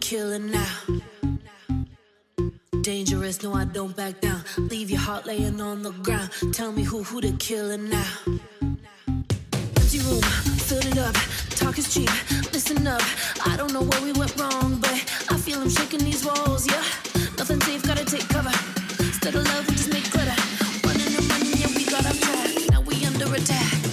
killing now. Dangerous, no, I don't back down. Leave your heart laying on the ground. Tell me who, who the killing now. Empty room, fill it up. Talk is cheap, listen up. I don't know where we went wrong, but I feel him shaking these walls, yeah. Nothing safe, gotta take cover. Instead of love, we just make glitter. Running and running, yeah, we got off track. Now we under attack.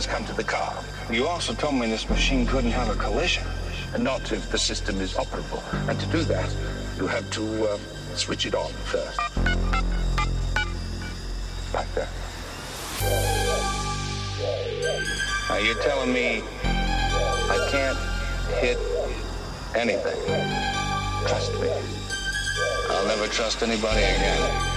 Has come to the car. You also told me this machine couldn't have a collision. And not if the system is operable. And to do that, you have to uh, switch it on first. Like that. Now you're telling me I can't hit anything. Trust me. I'll never trust anybody again.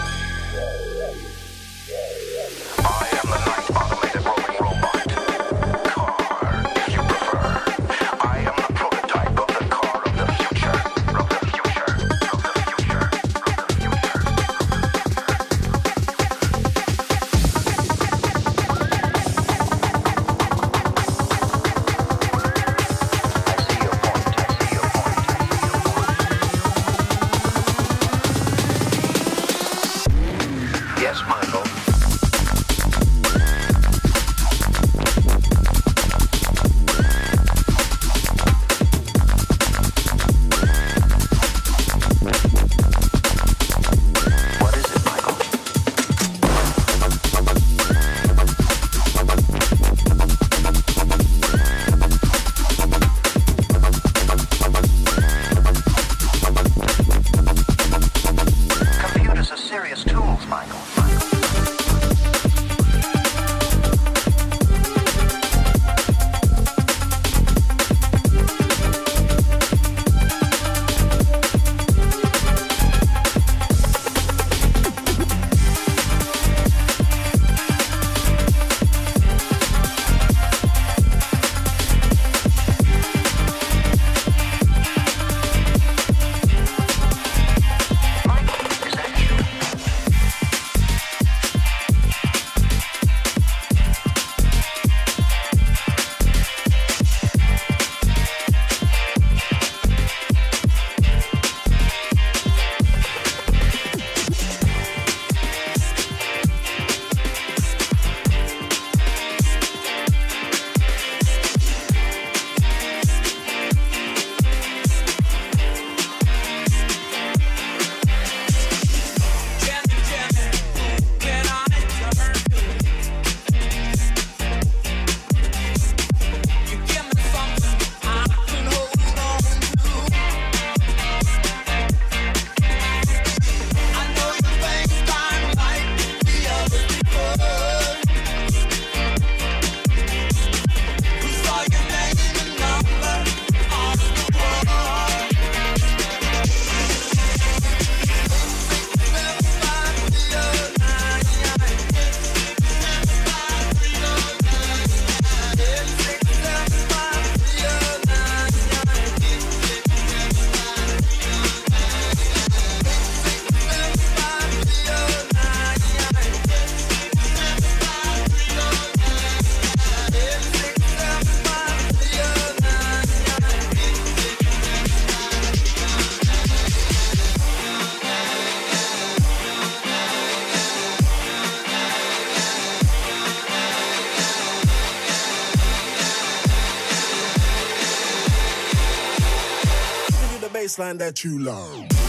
Baseline that you love.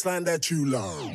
Baseline that you love.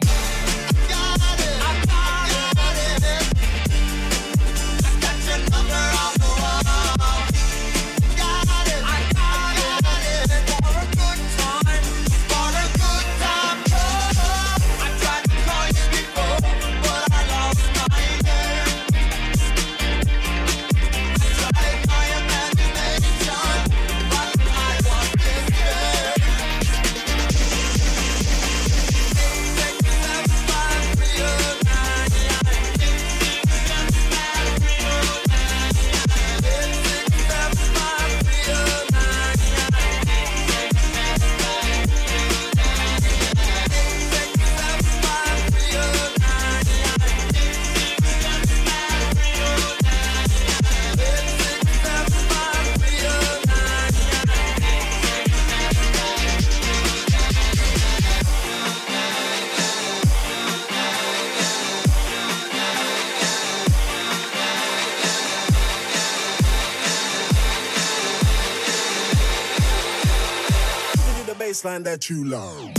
Bassline that you love.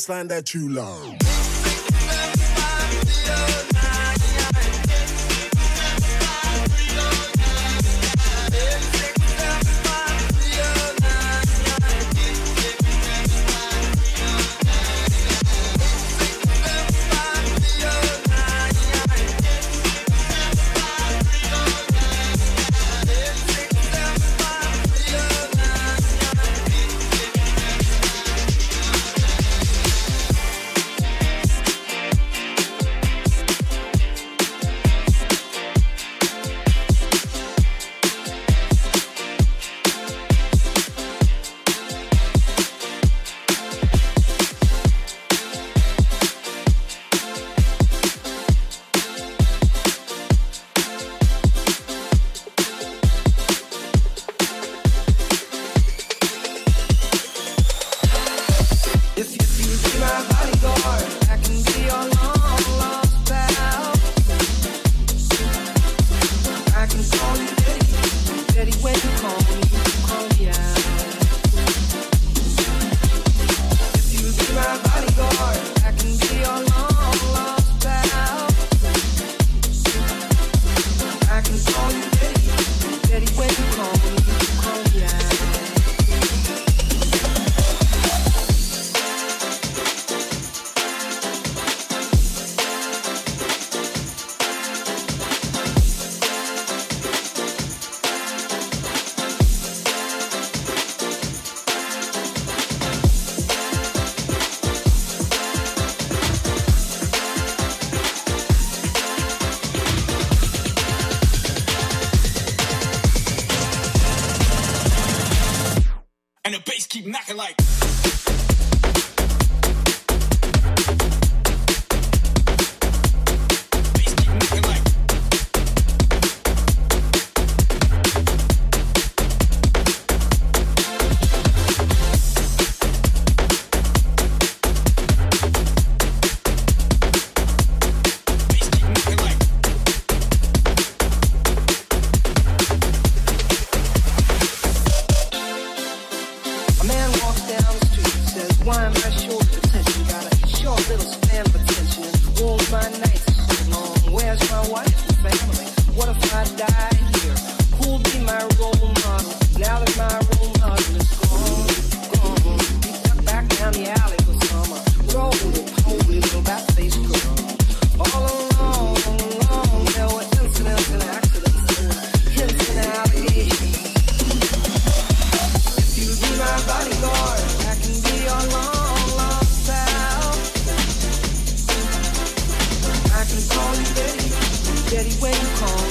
Bassline that you love. Daddy, where you call.